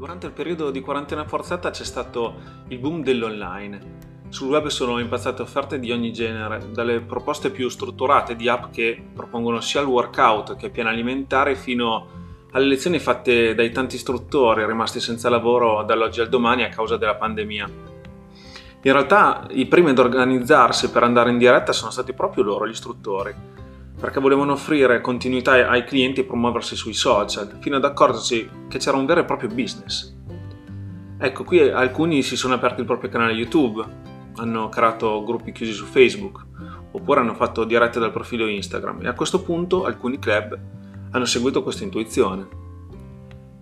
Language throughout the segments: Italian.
Durante il periodo di quarantena forzata c'è stato il boom dell'online. Sul web sono impazzate offerte di ogni genere, dalle proposte più strutturate di app che propongono sia il workout che piani alimentari fino alle lezioni fatte dai tanti istruttori rimasti senza lavoro dall'oggi al domani a causa della pandemia. In realtà i primi ad organizzarsi per andare in diretta sono stati proprio loro, gli istruttori, perché volevano offrire continuità ai clienti e promuoversi sui social, fino ad accorgersi che c'era un vero e proprio business. Ecco, qui alcuni si sono aperti il proprio canale YouTube, hanno creato gruppi chiusi su Facebook, oppure hanno fatto dirette dal profilo Instagram e a questo punto alcuni club hanno seguito questa intuizione.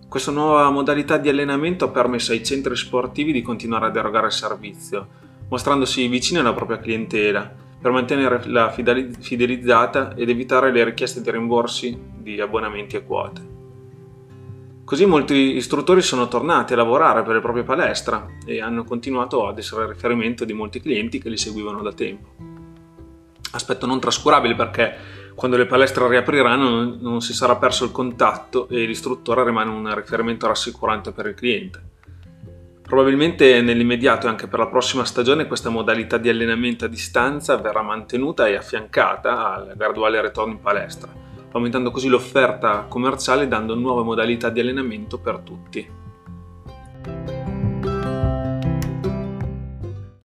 Questa nuova modalità di allenamento ha permesso ai centri sportivi di continuare ad erogare il servizio, mostrandosi vicini alla propria clientela per mantenere la fidelizzata ed evitare le richieste di rimborsi di abbonamenti e quote. Così molti istruttori sono tornati a lavorare per le proprie palestre e hanno continuato ad essere riferimento di molti clienti che li seguivano da tempo. Aspetto non trascurabile perché quando le palestre riapriranno non si sarà perso il contatto e l'istruttore rimane un riferimento rassicurante per il cliente. Probabilmente nell'immediato e anche per la prossima stagione questa modalità di allenamento a distanza verrà mantenuta e affiancata al graduale ritorno in palestra, aumentando così l'offerta commerciale dando nuove modalità di allenamento per tutti.